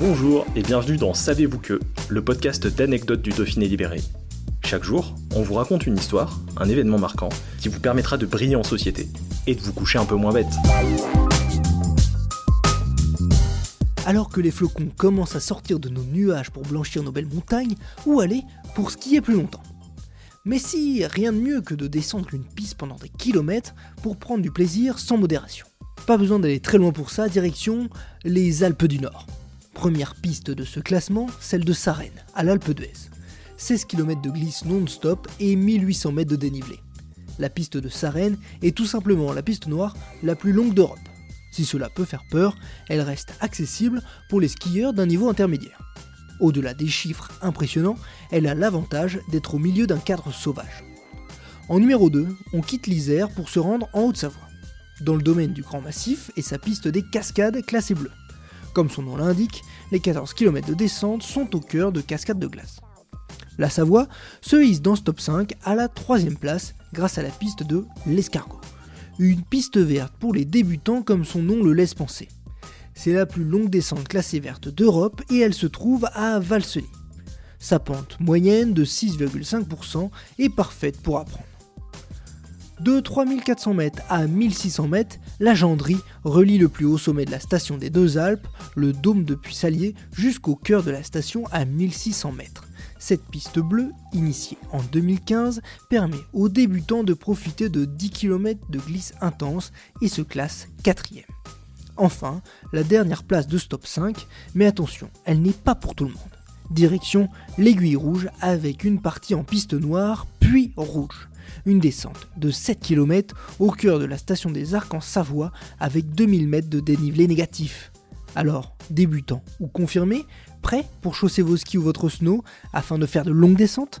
Bonjour et bienvenue dans Savez-vous que, le podcast d'anecdotes du Dauphiné libéré. Chaque jour, on vous raconte une histoire, un événement marquant, qui vous permettra de briller en société et de vous coucher un peu moins bête. Alors que les flocons commencent à sortir de nos nuages pour blanchir nos belles montagnes, où aller pour skier plus longtemps? Mais si, rien de mieux que de descendre une piste pendant des kilomètres pour prendre du plaisir sans modération. Pas besoin d'aller très loin pour ça, direction les Alpes du Nord. Première piste de ce classement, celle de Sarenne, à l'Alpe d'Huez. 16 km de glisse non-stop et 1800 mètres de dénivelé. La piste de Sarenne est tout simplement la piste noire la plus longue d'Europe. Si cela peut faire peur, elle reste accessible pour les skieurs d'un niveau intermédiaire. Au-delà des chiffres impressionnants, elle a l'avantage d'être au milieu d'un cadre sauvage. En numéro 2, on quitte l'Isère pour se rendre en Haute-Savoie, dans le domaine du Grand Massif et sa piste des cascades classée bleue. Comme son nom l'indique, les 14 km de descente sont au cœur de cascades de glace. La Savoie se hisse dans ce top 5 à la troisième place grâce à la piste de l'escargot. Une piste verte pour les débutants comme son nom le laisse penser. C'est la plus longue descente classée verte d'Europe et elle se trouve à Valseny. Sa pente moyenne de 6,5% est parfaite pour apprendre. De 3400 mètres à 1600 mètres, la Gendrie relie le plus haut sommet de la station des Deux Alpes, le dôme de Puissalier, jusqu'au cœur de la station à 1600 mètres. Cette piste bleue, initiée en 2015, permet aux débutants de profiter de 10 km de glisse intense et se classe quatrième. Enfin, la dernière place de stop 5, mais attention, elle n'est pas pour tout le monde. Direction l'aiguille rouge avec une partie en piste noire puis rouge. Une descente de 7 km au cœur de la station des Arcs en Savoie avec 2000 mètres de dénivelé négatif. Alors, débutant ou confirmé, prêt pour chausser vos skis ou votre snow afin de faire de longues descentes?